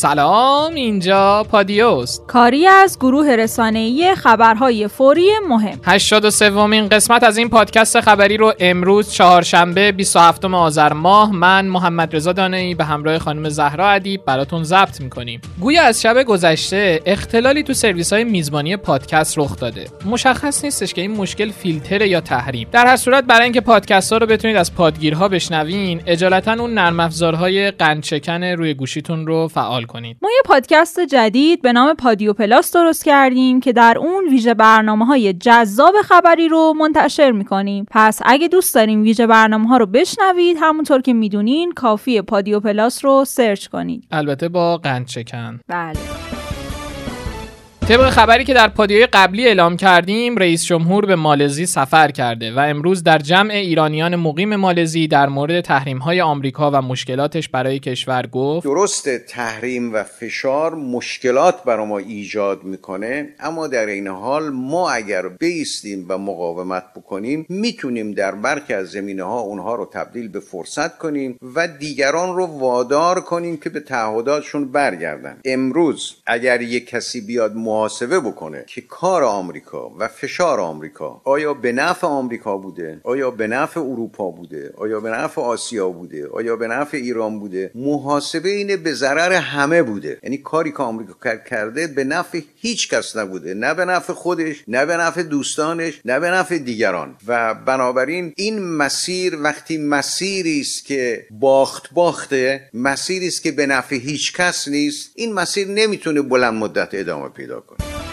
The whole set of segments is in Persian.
سلام اینجا پادیوست کاری از گروه رسانه‌ای خبرهای فوری مهم. 83 ومین قسمت از این پادکست خبری رو امروز چهارشنبه 27 آذر ماه من محمد رضا دانایی به همراه خانم زهرا ادیب براتون ضبط می‌کنیم. گویا از شب گذشته اختلالی تو سرویس های میزبانی پادکست رخ داده. مشخص نیستش که این مشکل فیلتر یا تحریم در هر صورت برای اینکه پادکست ها رو بتونید از پادگیرها بشنوین اجالتا اون نرم افزارهای قندشکن روی گوشیتون رو فعال کنید. ما یه پادکست جدید به نام پادیو پلاس درست کردیم که در اون ویژه برنامه های جذاب خبری رو منتشر می‌کنیم. پس اگه دوست داریم ویژه برنامه ها رو بشنوید همونطور که می‌دونین کافی پادیو پلاس رو سرچ کنید. البته با قندشکن بله. طبق خبری که در پادیوی قبلی اعلام کردیم رئیس جمهور به مالزی سفر کرده و امروز در جمع ایرانیان مقیم مالزی در مورد تحریم های آمریکا و مشکلاتش برای کشور گفت. درست تحریم و فشار مشکلات برای ما ایجاد می‌کنه اما در این حال ما اگر بیستیم و مقاومت بکنیم می‌تونیم در برخی از زمینه ها اونها رو تبدیل به فرصت کنیم و دیگران رو وادار کنیم که به تعهداتشون برگردن. امروز اگر یک کسی بیاد محاسبه بکنه که کار آمریکا و فشار آمریکا آیا به نفع آمریکا بوده؟ آیا به نفع اروپا بوده؟ آیا به نفع آسیا بوده؟ آیا به نفع ایران بوده؟ محاسبه اینه به ضرر همه بوده. یعنی کاری که آمریکا کرده به نفع هیچ کس نبوده. نه به نفع خودش نه به نفع دوستانش نه به نفع دیگران. و بنابراین این مسیر وقتی مسیری است که باخت باخته مسیری است که به نفع هیچ کس نیست این مسیر نمی‌تونه بلند مدت ادامه پیدا کنه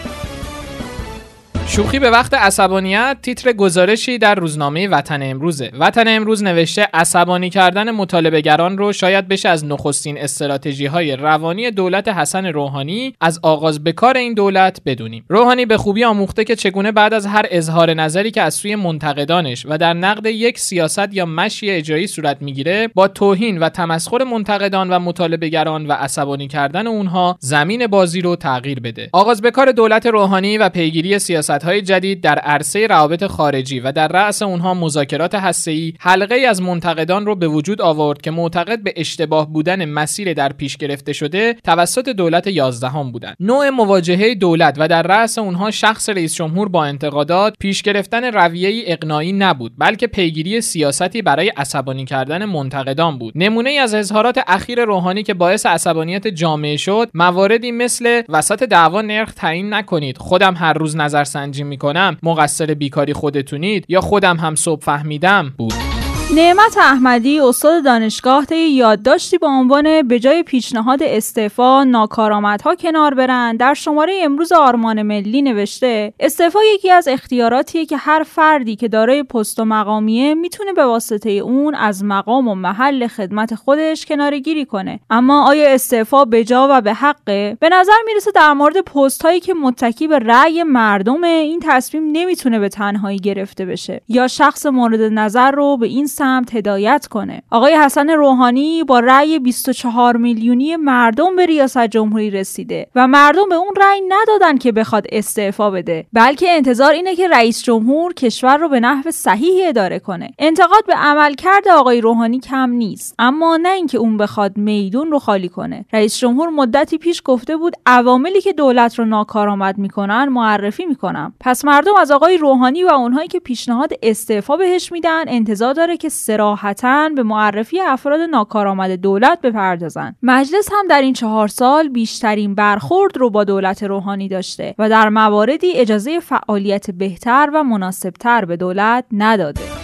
شوخی به وقت عصبانیت تیتر گزارشی در روزنامه وطن امروزه. وطن امروز نوشته عصبانی کردن مطالبهگران رو شاید بشه از نخستین استراتژی های روانی دولت حسن روحانی. از آغاز به کار این دولت بدونیم. روحانی به خوبی آموخته که چگونه بعد از هر اظهار نظری که از سوی منتقدانش و در نقد یک سیاست یا مشی اجرایی صورت می‌گیره با توهین و تمسخر منتقدان و مطالبهگران و عصبانی کردن اونها زمین بازی رو تغییر بده. آغاز به کار دولت روحانی و پیگیری سیاست های جدید در عرصه روابط خارجی و در رأس اونها مذاکرات هسته‌ای حلقه ای از منتقدان رو به وجود آورد که معتقد به اشتباه بودن مسیر در پیش گرفته شده توسط دولت یازدهم بودند. نوع مواجهه دولت و در رأس اونها شخص رئیس جمهور با انتقادات پیش گرفتن رویه اقناعی نبود بلکه پیگیری سیاستی برای عصبانی کردن منتقدان بود. نمونه ای از اظهارات اخیر روحانی که باعث عصبانیت جامعه شد مواردی مثل وسط دعوا نرخ تعیین نکنید خودم هر روز نظرسنجی می‌کنم مقصر بیکاری خودتونید یا خودم هم صبح فهمیدم؟ بود. نعمت احمدی استاد دانشگاه طی یادداشتی با عنوان به جای پیشنهاد استعفا ناکارآمدها کنار برند. در شماره امروز آرمان ملی نوشته استعفا یکی از اختیاراتیه که هر فردی که دارای پست و مقامیه می‌تونه به واسطه اون از مقام و محل خدمت خودش کنارگیری کنه. اما آیا استعفا به جا و به حقه؟ به نظر می‌رسه در مورد پست هایی که متکی به رأی مردم این تصمیم نمی‌تونه به تنهایی گرفته بشه. یا شخص مورد نظر رو به این سمت هدایت کنه. آقای حسن روحانی با رأی 24 میلیونی مردم به ریاست جمهوری رسیده و مردم به اون رأی ندادن که بخواد استعفا بده بلکه انتظار اینه که رئیس جمهور کشور رو به نحو صحیحی اداره کنه. انتقاد به عملکرد آقای روحانی کم نیست اما نه اینکه اون بخواد میدون رو خالی کنه. رئیس جمهور مدتی پیش گفته بود عواملی که دولت رو ناکارآمد می‌کنن معرفی می‌کنم. پس مردم از آقای روحانی و اونهایی که پیشنهاد استعفا بهش میدن انتظار داره که سراحتا به معرفی افراد ناکارآمد دولت بپردازند. مجلس هم در این چهار سال بیشترین برخورد رو با دولت روحانی داشته و در مواردی اجازه فعالیت بهتر و مناسبتر به دولت نداده.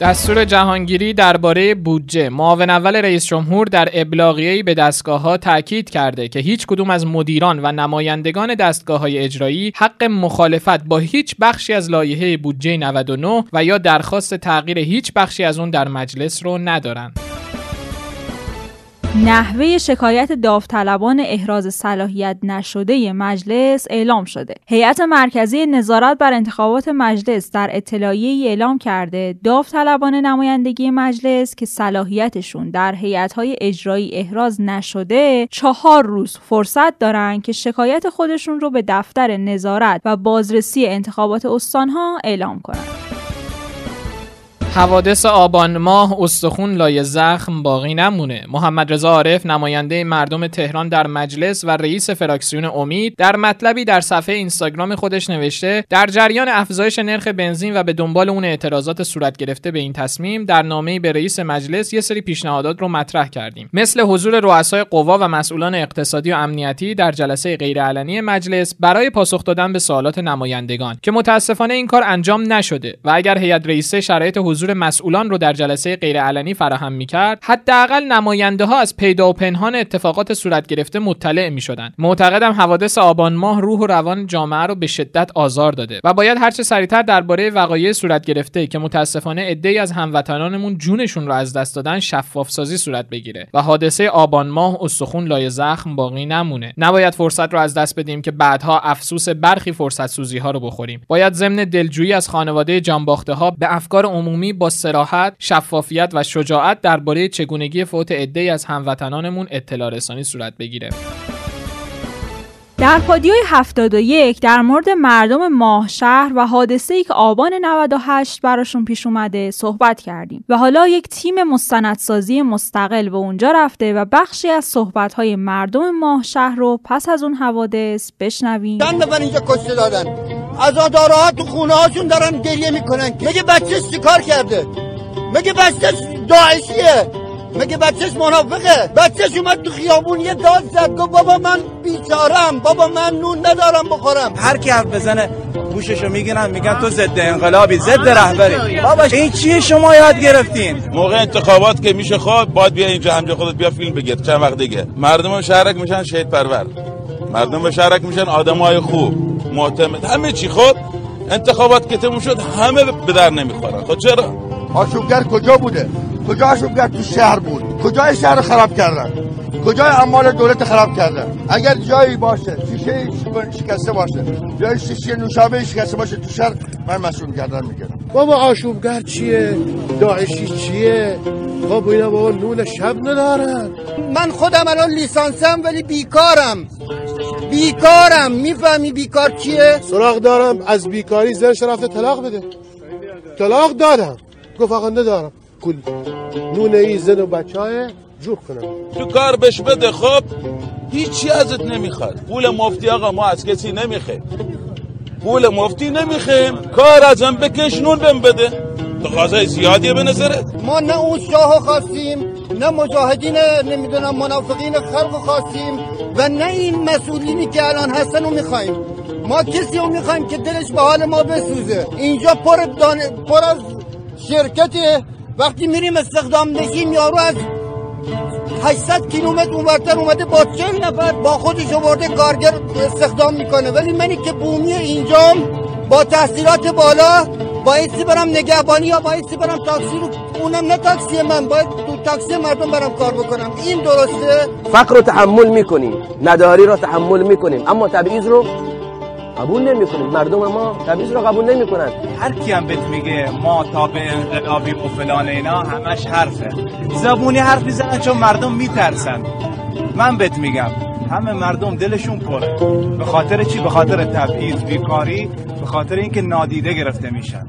دستور جهانگیری درباره بودجه معاون اول رئیس جمهور در ابلاغیه‌ای به دستگاه ها تاکید کرده که هیچ کدوم از مدیران و نمایندگان دستگاه های اجرایی حق مخالفت با هیچ بخشی از لایحه بودجه 99 و یا درخواست تغییر هیچ بخشی از اون در مجلس رو ندارند. نحوه شکایت داوطلبان احراز صلاحیت نشده مجلس اعلام شده. هیئت مرکزی نظارت بر انتخابات مجلس در اطلاعیه اعلام کرده داوطلبان نمایندگی مجلس که صلاحیتشون در هیئت‌های اجرایی احراز نشده چهار روز فرصت دارن که شکایت خودشون رو به دفتر نظارت و بازرسی انتخابات استانها اعلام کنند. حوادث آبان ماه استخون لای زخم باقی نمونه. محمد رضا عارف نماینده مردم تهران در مجلس و رئیس فراکسیون امید در مطلبی در صفحه اینستاگرام خودش نوشته در جریان افزایش نرخ بنزین و به دنبال اون اعتراضات صورت گرفته به این تصمیم در نامه‌ای به رئیس مجلس یه سری پیشنهادات رو مطرح کردیم. مثل حضور رؤسای قوا و مسئولان اقتصادی و امنیتی در جلسه غیرعلنی مجلس برای پاسخ دادن به سوالات نمایندگان که متاسفانه این کار انجام نشده و اگر هیئت رئیسه شرایط حضور مسئولان رو در جلسه غیرعلنی فراهم می‌کرد. حداقل نماینده ها از پیدا و پنهان اتفاقات صورت گرفته مطلع می‌شدند. معتقدم حوادث آبان ماه روح و روان جامعه رو به شدت آزار داده و باید هرچه سریعتر درباره وقایع صورت گرفته که متاسفانه عده‌ای از هموطنانمون جونشون رو از دست دادن شفاف سازی صورت بگیره و حادثه آبان ماه استخون لای زخم باقی نمونه. نباید فرصت رو از دست بدیم که بعدها افسوس برخی فرصت سوزی ها رو بخوریم. باید ضمن دلجویی از خانواده جانباخته ها به افکار عمومی با سراحت شفافیت و شجاعت درباره چگونگی فوت عده‌ای از هموطنانمون اطلاع رسانی صورت بگیره. در پادیوی 71 در مورد مردم ماه شهر و حادثه ای که آبان 98 براشون پیش اومده صحبت کردیم و حالا یک تیم مستندسازی مستقل به اونجا رفته و بخشی از صحبت های مردم ماه شهر رو پس از اون حوادث بشنویم. چند نفر اینجا کشته دادن. عزاداره ها تو خونه هاشون دارن گریه می‌کنن. مگه بچه چیکار کرده؟ مگه بچه داعشیه. مگه بچهش منافقه. بچهش اومد تو خیابون یه داد زد. گفت بابا من بیچارم. بابا من نون ندارم بخورم. هر کی حرف بزنه گوششو می‌گیرن میگن تو ضد انقلابی ضد رهبری. بابا این چیه شما یاد گرفتین؟ موقع انتخابات که میشه خواب باید بیا اینجا همجا خودت بیا فیلم بگیر. چند وقت دیگه. مردم شهرک میشن شهید پرور. مردم شهرک میشن آدمای خوب معتمد همه چی. خود انتخابات که تموم شد همه به در نمی‌خورن. خب چرا؟ آشوبگر کجا بوده؟ کجا آشوبگر تو شهر بود؟ کجای شهر خراب کردن؟ کجای اموال دولت خراب کردن؟ اگر جایی باشه شیشه شکسته باشه جای شیشه نوشابه شکسته باشه تو شهر من مسئول کردن می‌گیرم. بابا آشوبگر چیه؟ داعشی چیه؟ بابا اینا بابا نون شب ندارن. من خودم الان لیسانسم ولی بیکارم. بیکارم می‌فهمی بیکار کیه سراغ دارم از بیکاری زرش رفته طلاق بده. طلاق دادم گفت آقا ندارم کل نون ای زن و بچه های جور کنم. تو کار بش بده خب؟ هیچی ازت نمی‌خواد. پول مفتی آقا ما از کسی نمی‌خوایم. پول مفتی نمی‌خوایم. کار ازم بکش نون بهم بده. تقاضای زیادیه به نظرت. ما نه اون شاه خواستیم نه مجاهدین نمی‌دونم منافقین خلق خواستیم و نه این مسئولینی که الان هستن رو می‌خوایم. ما کسی رو می‌خوایم که دلش به حال ما بسوزه. اینجا پر. پر از شرکت وقتی میریم استخدام نشیم یارو از 800 کیلومتر اونورتر اومده با 40 نفر با خودش آورده کارگر استخدام می‌کنه. ولی منی که بومی اینجام با تحصیلات بالا بایستی برم نگهبانی یا بایستی برم تاکسی رو اونم نه تاکسی من باید تو تاکسی مردم برم کار بکنم. این درسته؟ فقر رو تحمل می‌کنیم نداری رو تحمل می‌کنیم. اما تبعیض رو قبول نمی‌کنیم. مردم ما تبعیض رو قبول نمی‌کنن. هر کی هم بهت میگه ما تابع انقلابی و فلان اینا همش حرفه. زبونی حرف می‌زنن چون مردم میترسن. من بهت میگم همه مردم دلشون پره. به خاطر چی؟ به خاطر تبعیض بیکاری به خاطر اینکه نادیده گرفته میشن.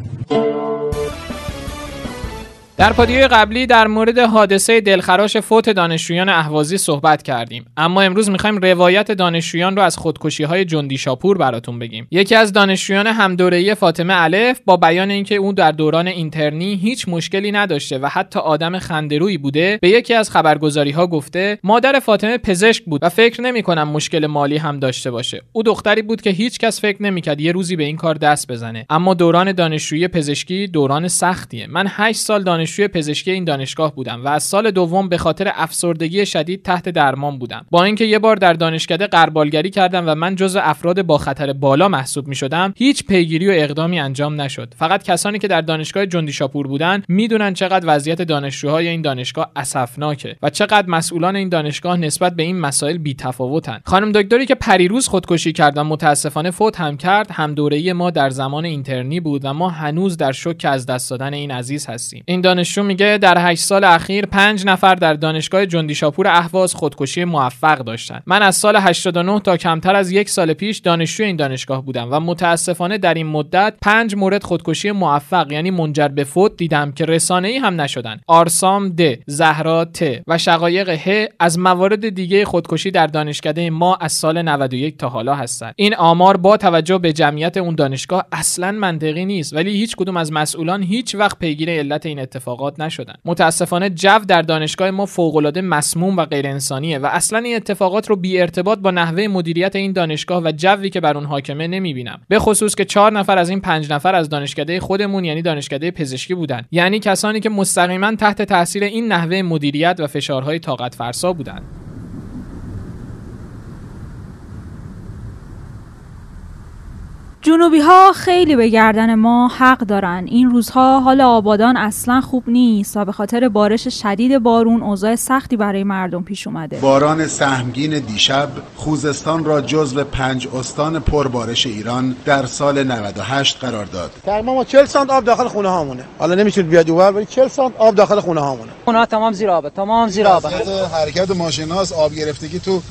در پادیوی قبلی در مورد حادثه دلخراش فوت دانشجویان اهوازی صحبت کردیم. اما امروز می‌خوایم روایت دانشجویان رو از خودکشی های جندی شاپور براتون بگیم. یکی از دانشجویان همدوره‌ای فاطمه الف با بیان اینکه اون در دوران اینترنی هیچ مشکلی نداشته و حتی آدم خندرویی بوده به یکی از خبرگزاری ها گفته مادر فاطمه پزشک بود و فکر نمی کنم مشکل مالی هم داشته باشه. او دختری بود که هیچ کس فکر نمی‌کرد یه روزی به این کار دست بزنه. اما دوران دانشجویی پزشکی دوران سختیه. من 8 سال دانشجوی پزشکی این دانشگاه بودم و از سال دوم به خاطر افسردگی شدید تحت درمان بودم. با اینکه یه بار در دانشکده قربالگری کردم و من جزو افراد با خطر بالا محسوب می شدم هیچ پیگیری و اقدامی انجام نشد. فقط کسانی که در دانشگاه جندی شاپور بودن می‌دونن چقدر وضعیت دانشجوهای این دانشگاه اسفناکه و چقدر مسئولان این دانشگاه نسبت به این مسائل بی تفاوتن خانم دکتری که پریروز خودکشی کرد و متاسفانه فوت هم کرد هم دوره ما در زمان اینترنی بود و ما هنوز در شوک از دست دادن این عزیز هستیم. این دانشجو میگه در 8 سال اخیر 5 نفر در دانشگاه جندیشاپور اهواز خودکشی موفق داشتن من از سال 89 تا کمتر از یک سال پیش دانشجو این دانشگاه بودم و متاسفانه در این مدت 5 مورد خودکشی موفق یعنی منجر به فوت دیدم که رسانه ای هم نشدن. آرسام د زهرا ت و شقایق ه از موارد دیگه خودکشی در دانشکده ما از سال 91 تا حالا هستند. این آمار با توجه به جمعیت اون دانشگاه اصلا منطقی نیست ولی هیچ کدوم از مسئولان هیچ وقت پیگیر علت این اتفاقات نشدن. متاسفانه جو در دانشگاه ما فوق العاده مسموم و غیر انسانیه و اصلا این اتفاقات رو بی ارتباط با نحوه مدیریت این دانشگاه و جوی که بر اون حاکمه نمی‌بینم. به خصوص که چهار نفر از این پنج نفر از دانشکده خودمون یعنی دانشکده پزشکی بودن. یعنی کسانی که مستقیما تحت تاثیر این نحوه مدیریت و فشارهای طاقت فرسا بودند جنوبی ها خیلی به گردن ما حق دارن. این روزها حال آبادان اصلا خوب نیست و به خاطر بارش شدید بارون اوضاع سختی برای مردم پیش اومده. باران سهمگین دیشب خوزستان را جزو پنج استان پربارش ایران در سال 98 قرار داد. تقریبا ما 40 سانت آب داخل خونه هامونه. حالا نمی‌تونید بیاد اونور ولی 40 سانت آب داخل خونه هامونه. خونه تمام زیر آبه تمام زیر آبه. حرکت ماشیناست آب گرفتگی تو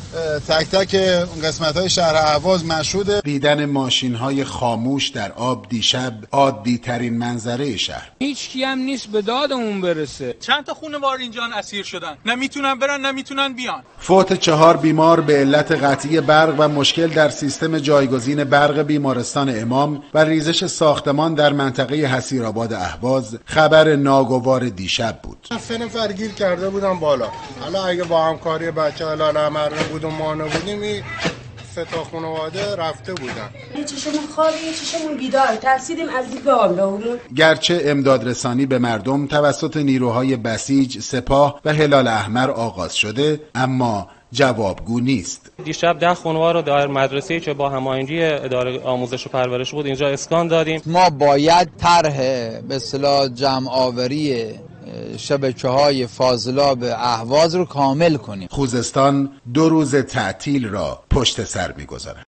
تک تک قسمت های شهر اهواز مشهوده دیدن ماشین های خاموش در آب دیشب عادی ترین منظره شهر. هیچ کی هم نیست به دادمون برسه. چند تا خونوار اینجا اسیر شدن. نمی‌تونن برن نمی‌تونن بیان. فوت چهار بیمار به علت قطعی برق و مشکل در سیستم جایگزین برق بیمارستان امام و ریزش ساختمان در منطقه حسیرآباد اهواز خبر ناگوار دیشب بود. سه نفر گیر کرده بودم بالا. حالا اگه با همکاری بچه حالا نمره بود و ما نبودیم سه تا خانواده رفته بودن. یه چشمون خوابه یه چشمون بیدار. ترسیدیم از دید به گرچه امداد رسانی به مردم توسط نیروهای بسیج سپاه و هلال احمر آغاز شده اما جوابگو نیست. دیشب ده خانوار رو در مدرسه که با هماهنگی اداره آموزش و پرورش بود اینجا اسکان دادیم. ما باید طرح به اصطلاح جمع آوری شبکه های فاضلاب اهواز رو کامل کنیم. خوزستان دو روز تعطیل را پشت سر می‌گذارد.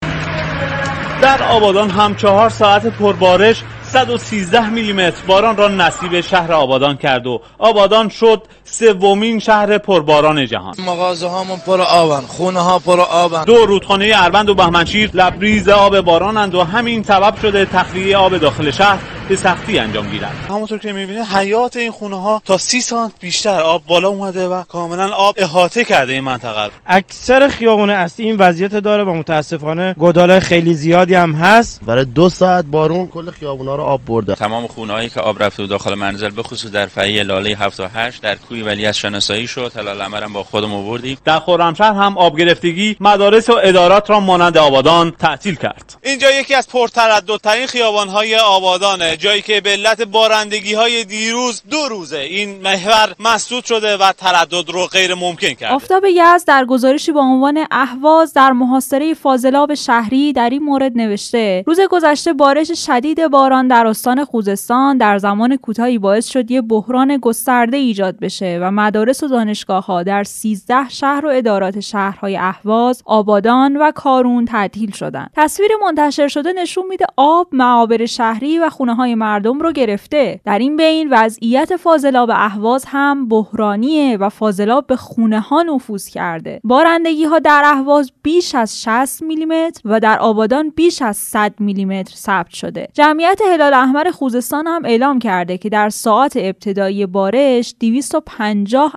در آبادان هم چهار ساعت پربارش 113 میلیمتر باران را نصیب شهر آبادان کرد و آبادان شد سومین شهر پرباران جهان. مغازه هامون پر آبن خونه ها پر آبن. دو رودخانه اروند و بهمنشیر لبریز آب بارانند و همین سبب شده تخلیه آب داخل شهر به سختی انجام گیرد. همونطور که می‌بینید حیات این خونه ها تا سی سانت بیشتر آب بالا اومده و کاملا آب احاطه کرده این منطقه رو. اکثر خیابون اصلی این وضعیت داره و متاسفانه گدال خیلی زیادی هم هست. برای دو ساعت بارون کل خیابونا رو آب برده. تمام خونه‌هایی که آب رفته داخل منزل به خصوص در فعی لاله 7 و 8 در کوی ولی از شناسایی شد. هلال هم با خودم آوردیم. در خرمشهر هم آب گرفتگی مدارس و ادارات را مانند آبادان تعطیل کرد. اینجا یکی از پرترددترین خیابان‌های آبادانه جایی که به علت بارندگی های دیروز دو روزه این محور مسدود شده و تردد رو غیر ممکن کرده. آفتاب یزد در گزارشی با عنوان اهواز در محاصره فاضلاب شهری در این مورد نوشته روز گذشته بارش شدید باران در استان خوزستان در زمان کوتاهی باعث شد یه بحران گسترده ایجاد بشه. و مدارس و دانشگاه ها در 13 شهر و ادارات شهرهای اهواز، آبادان و کارون تعطیل شدند. تصویر منتشر شده نشون میده آب معابر شهری و خونه های مردم رو گرفته. در این بین وضعیت فاضلاب اهواز هم بحرانیه و فاضلاب به خونه ها نفوذ کرده. بارندگی ها در اهواز بیش از 60 میلیمتر و در آبادان بیش از 100 میلیمتر ثبت شده. جمعیت هلال احمر خوزستان هم اعلام کرده که در ساعات ابتدایی بارش 250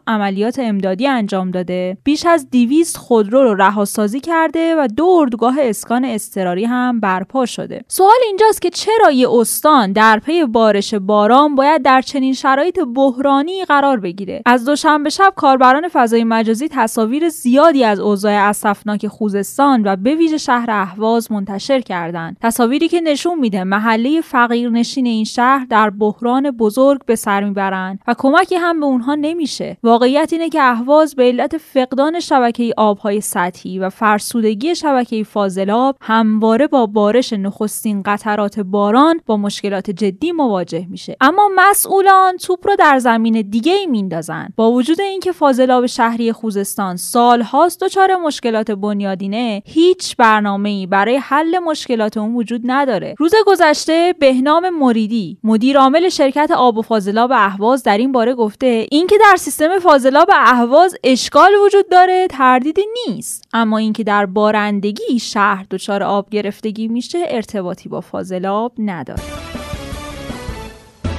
عملیات امدادی انجام داده. بیش از 200 خودرو رو رهاسازی کرده و دو اردوگاه اسکان اضطراری هم برپا شده. سوال اینجاست که چرا یه استان در پی بارش باران باید در چنین شرایط بحرانی قرار بگیره؟ از دوشنبه شب کاربران فضای مجازی تصاویر زیادی از اوضاع اسفناک خوزستان و به ویژه شهر اهواز منتشر کردند. تصاویری که نشون میده محله فقیرنشین این شهر در بحران بزرگ به سر می‌برند و کمکی هم به اونها نمیشه. واقعیت اینه که اهواز به علت فقدان شبکه آبهای سطحی و فرسودگی شبکه فاضلاب همواره با بارش نخستین قطرات باران با مشکلات جدی مواجه میشه. اما مسئولان توپ رو در زمین دیگه ای میندازن. با وجود اینکه فاضلاب شهری خوزستان سالهاست دچار مشکلات بنیادینه هیچ برنامه‌ای برای حل مشکلات اون وجود نداره. روز گذشته بهنام مریدی مدیر عامل شرکت آب و فاضلاب اهواز در این باره گفته اینکه در سیستم فاضلاب اهواز اشکال وجود داره تردیدی نیست. اما اینکه در بارندگی شهر دچار آب گرفتگی میشه ارتباطی با فاضلاب نداره.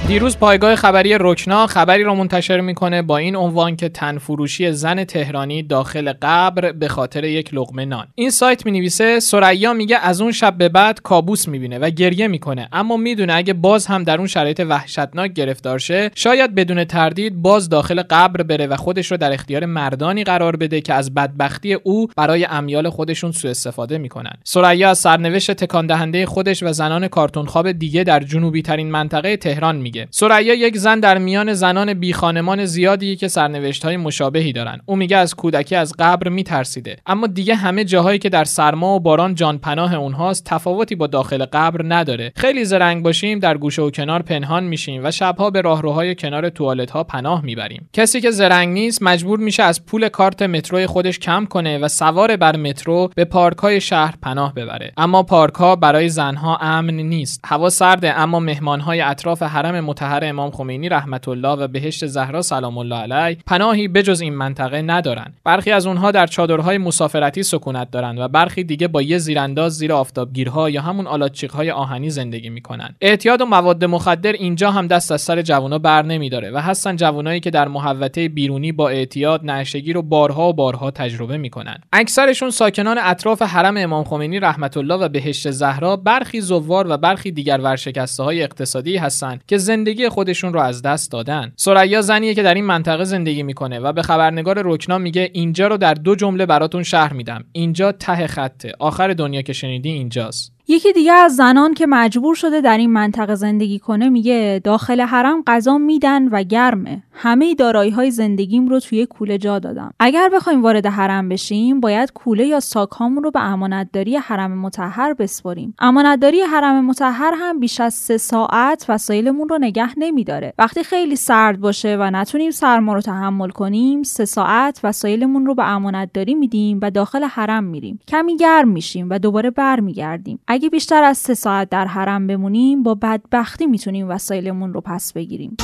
دیروز پایگاه خبری رکنا خبری را منتشر می‌کنه با این عنوان که تنفروشی زن تهرانی داخل قبر به خاطر یک لقمه نان. این سایت می نویسه سریا میگه از اون شب به بعد کابوس می‌بینه و گریه می‌کنه اما می‌دونه اگه باز هم در اون شرایط وحشتناک گرفتار شه شاید بدون تردید باز داخل قبر بره و خودش رو در اختیار مردانی قرار بده که از بدبختی او برای امیال خودشون سوء استفاده می‌کنن. سریا از سرنوشت تکان دهنده خودش و زنان کارتون خواب دیگه در جنوبی ترین منطقه تهران میگه. میگه. سریا یک زن در میان زنان بی خانمان زیادی که سرنوشت های مشابهی دارن. او میگه از کودکی از قبر میترسیده. اما دیگه همه جاهایی که در سرما و باران جان پناه اونهاست تفاوتی با داخل قبر نداره. خیلی زرنگ باشیم در گوشه و کنار پنهان میشیم و شبها به راهروهای کنار توالت ها پناه می‌بریم. کسی که زرنگ نیست مجبور میشه از پول کارت مترو خودش کم کنه و سوار بر مترو به پارک های شهر پناه ببره. اما پارک ها برای زنها امن نیست. هوا سرده اما مهمان های اطراف حرم متحر امام خمینی رحمت الله و بهشت زهرا سلام الله علیه پناهی بجز این منطقه ندارند. برخی از اونها در چادرهای مسافرتی سکونت دارند و برخی دیگه با یه زیرانداز زیر آفتابگیرها یا همون آلاچیقهای آهنی زندگی می‌کنن اعتیاد و مواد مخدر اینجا هم دست از سر جوونا بر نمیداره و هستن جوانایی که در محوطه بیرونی با اعتیاد نشگی رو بارها و بارها تجربه می‌کنن اکثرشون ساکنان اطراف حرم امام خمینی رحمت الله و بهشت زهرا برخی زوار و برخی دیگر ورشکسته های اقتصادی هستند که زندگی خودشون رو از دست دادن. سریا زنیه که در این منطقه زندگی می‌کنه و به خبرنگار رکنا میگه اینجا رو در دو جمله براتون شهر میدم. اینجا ته خطه. آخر دنیا که شنیدی اینجاست. یکی دیگه از زنان که مجبور شده در این منطقه زندگی کنه میگه داخل حرم غذا میدن و گرمه. همه دارایی های زندگیم رو توی کوله جا دادم. اگر بخوایم وارد حرم بشیم باید کوله یا ساک هامون رو به امانتداری حرم متحر بسپریم. امانتداری حرم متحر هم بیش از سه ساعت وسایلمون رو نگه نمیداره. وقتی خیلی سرد باشه و نتونیم سرما رو تحمل کنیم سه ساعت وسایلمون رو به امانتداری میدیم و داخل حرم میریم. کمی گرم میشیم و دوباره برمیگردیم. اگه بیشتر از سه ساعت در حرم بمونیم با بدبختی می‌تونیم وسایلمون رو پس بگیریم.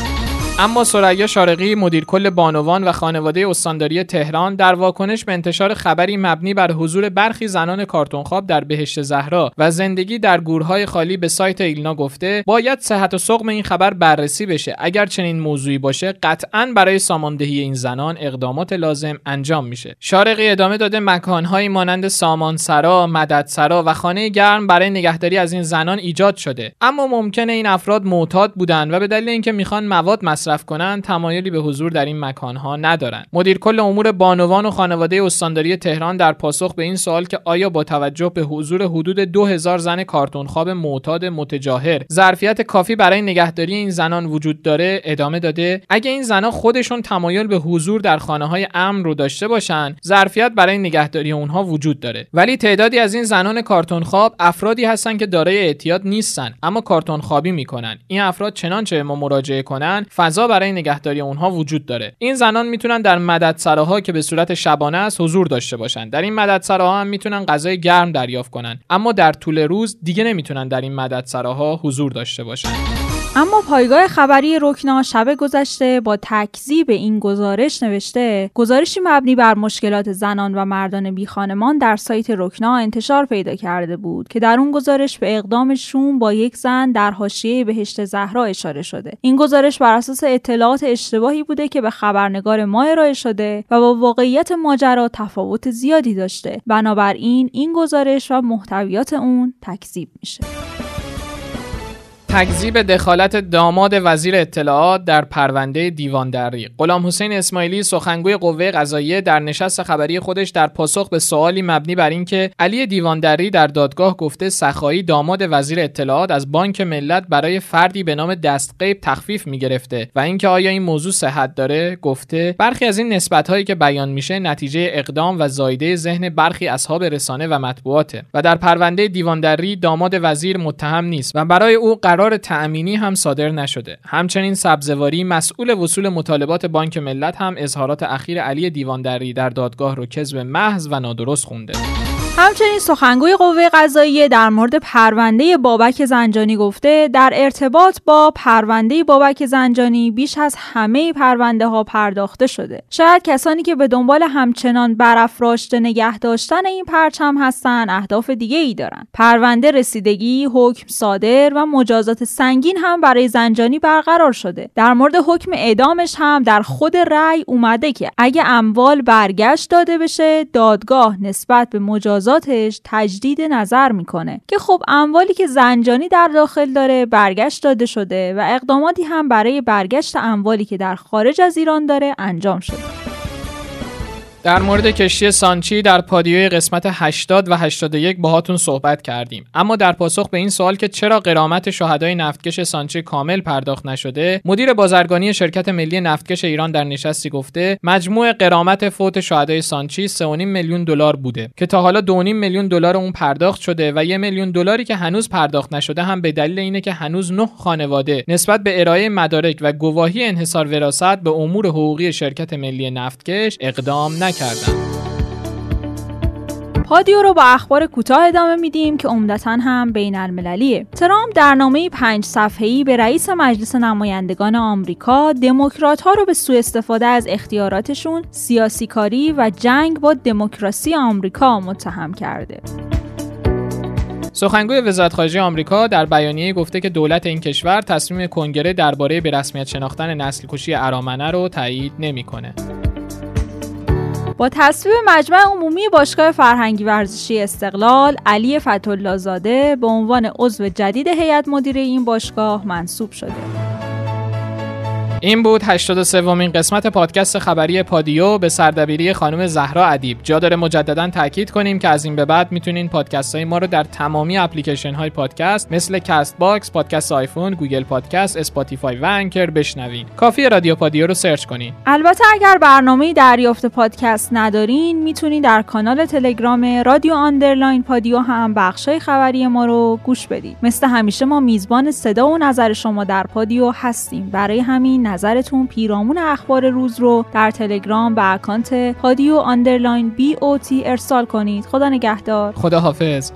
اما سریا شارقی مدیر کل بانوان و خانواده استانداری تهران در واکنش به انتشار خبری مبنی بر حضور برخی زنان کارتونخواب در بهشت زهرا و زندگی در گورهای خالی به سایت ایلنا گفته باید صحت و سقم این خبر بررسی بشه. اگر چنین موضوعی باشه قطعا برای ساماندهی این زنان اقدامات لازم انجام میشه. شارقی ادامه داده مکانهایی مانند سامانسرا مددسرا و خانه گرم برای نگهداری از این زنان ایجاد شده. اما ممکنه این افراد معتاد بودن و به دلیل اینکه می‌خوان مواد مصرف کنند تمایلی به حضور در این مکانها ندارند مدیر کل امور بانوان و خانواده استانداری تهران در پاسخ به این سوال که آیا با توجه به حضور حدود 2000 زن کارتون خواب معتاد متجاهر ظرفیت کافی برای نگهداری این زنان وجود داره ادامه داده؟ اگه این زنان خودشون تمایل به حضور در خانه های امن رو داشته باشن ظرفیت برای نگهداری اونها وجود داره. ولی تعدادی از این زنان کارتون خواب افرادی هستن که دارای اعتیاد نیستن اما کارتون خوابی می‌کنن. این افراد چنانچه ما مراجعه کنن فضا برای نگهداری اونها وجود داره. این زنان می‌تونن در مددسراها که به صورت شبانه است حضور داشته باشن. در این مددسراها هم می‌تونن غذای گرم دریافت کنن. اما در طول روز دیگه نمی‌تونن در این مددسراها حضور داشته باشن. اما پایگاه خبری رکنا شب گذشته با تکذیب این گزارش نوشته گزارشی مبنی بر مشکلات زنان و مردان بی خانمان در سایت رکنا انتشار پیدا کرده بود که در اون گزارش به اقدام شوم با یک زن در حاشیه بهشت زهرا اشاره شده. این گزارش بر اساس اطلاعات اشتباهی بوده که به خبرنگار ما ارائه شده و با واقعیت ماجرا تفاوت زیادی داشته. بنابراین این گزارش و محتویات اون تکذیب میشه. تکذیب دخالت داماد وزیر اطلاعات در پرونده دیواندری. غلام حسین اسماعیلی سخنگوی قوه قضاییه در نشست خبری خودش در پاسخ به سوالی مبنی بر اینکه علی دیواندری در دادگاه گفته سخایی داماد وزیر اطلاعات از بانک ملت برای فردی به نام دستقیب تخفیف می‌گرفته و اینکه آیا این موضوع صحت داره گفته برخی از این نسبت که بیان میشه نتیجه اقدام و زایده ذهن برخی اصحاب رسانه و مطبوعاته. و در پرونده دیواندری داماد وزیر متهم نیست و برای او قرار تأمینی هم صادر نشده. همچنین سبزواری مسئول وصول مطالبات بانک ملت هم اظهارات اخیر علی دیواندری در دادگاه رو کذب محض و نادرست خونده. همچنین سخنگوی قوه قضاییه در مورد پرونده بابک زنجانی گفته در ارتباط با پرونده بابک زنجانی بیش از همه پرونده ها پرداخته شده. شاید کسانی که به دنبال همچنان برافراشته نگه داشتن این پرچم هستند اهداف دیگه ای دارن. پرونده رسیدگی حکم صادر و مجازات سنگین هم برای زنجانی برقرار شده. در مورد حکم اعدامش هم در خود رأی اومده که اگه اموال برگشت داده بشه دادگاه نسبت به مجازات تجدید نظر می‌کنه که خب اموالی که زنجانی در داخل داره برگشت داده شده و اقداماتی هم برای برگشت اموالی که در خارج از ایران داره انجام شده. در مورد کشتی سانچی در پادیوی قسمت 80 و 81 باهاتون صحبت کردیم. اما در پاسخ به این سوال که چرا قرامت شهدای نفتکش سانچی کامل پرداخت نشده مدیر بازرگانی شرکت ملی نفتکش ایران در نشستی گفته مجموع قرامت فوت شهدای سانچی 3.5 میلیون دلار بوده که تا حالا 2.5 میلیون دلار اون پرداخت شده و 1 میلیون دلاری که هنوز پرداخت نشده هم به دلیل اینه که هنوز نه خانواده نسبت به ارائه مدارک و گواهی انحصار وراثت به امور حقوقی شرکت ملی نفتکش اقدام نکردن پادیو رو با اخبار کوتاه ادامه میدیم که عمدتا هم بین المللیه. ترامپ در نامه پنج صفحه‌ای به رئیس مجلس نمایندگان آمریکا دموکرات ها رو به سوء استفاده از اختیاراتشون سیاسی کاری و جنگ با دموکراسی آمریکا متهم کرده. سخنگوی وزارت خارجه آمریکا در بیانیه گفته که دولت این کشور تصمیم کنگره درباره به رسمیت شناختن نسل کشی ارامنه رو تایید نمی‌کنه. با تصویب مجمع عمومی باشگاه فرهنگی ورزشی استقلال علی فتح‌الله‌زاده به عنوان عضو جدید هیئت مدیره این باشگاه منصوب شده. این بود 83 ومین قسمت پادکست خبری پادیو به سردبیری خانم زهرا ادیب جا داره مجددا تاکید کنیم که از این به بعد می‌تونین پادکست های ما رو در تمامی اپلیکیشن های پادکست مثل Castbox، پادکست آیفون، Google Podcast، Spotify و Anchor بشنوین. کافی رادیو پادیو رو سرچ کنین. البته اگر برنامه دریافت پادکست ندارین می‌تونین در کانال تلگرام رادیو underline پادیو هم بخشای خبری ما رو گوش بدید. مثل همیشه ما میزبان صدا و نظر شما در پادیو هستیم. برای همین نظرتون پیرامون اخبار روز رو در تلگرام به اکانت پادیو underline B O T ارسال کنید. خدا نگهدار. خدا حافظ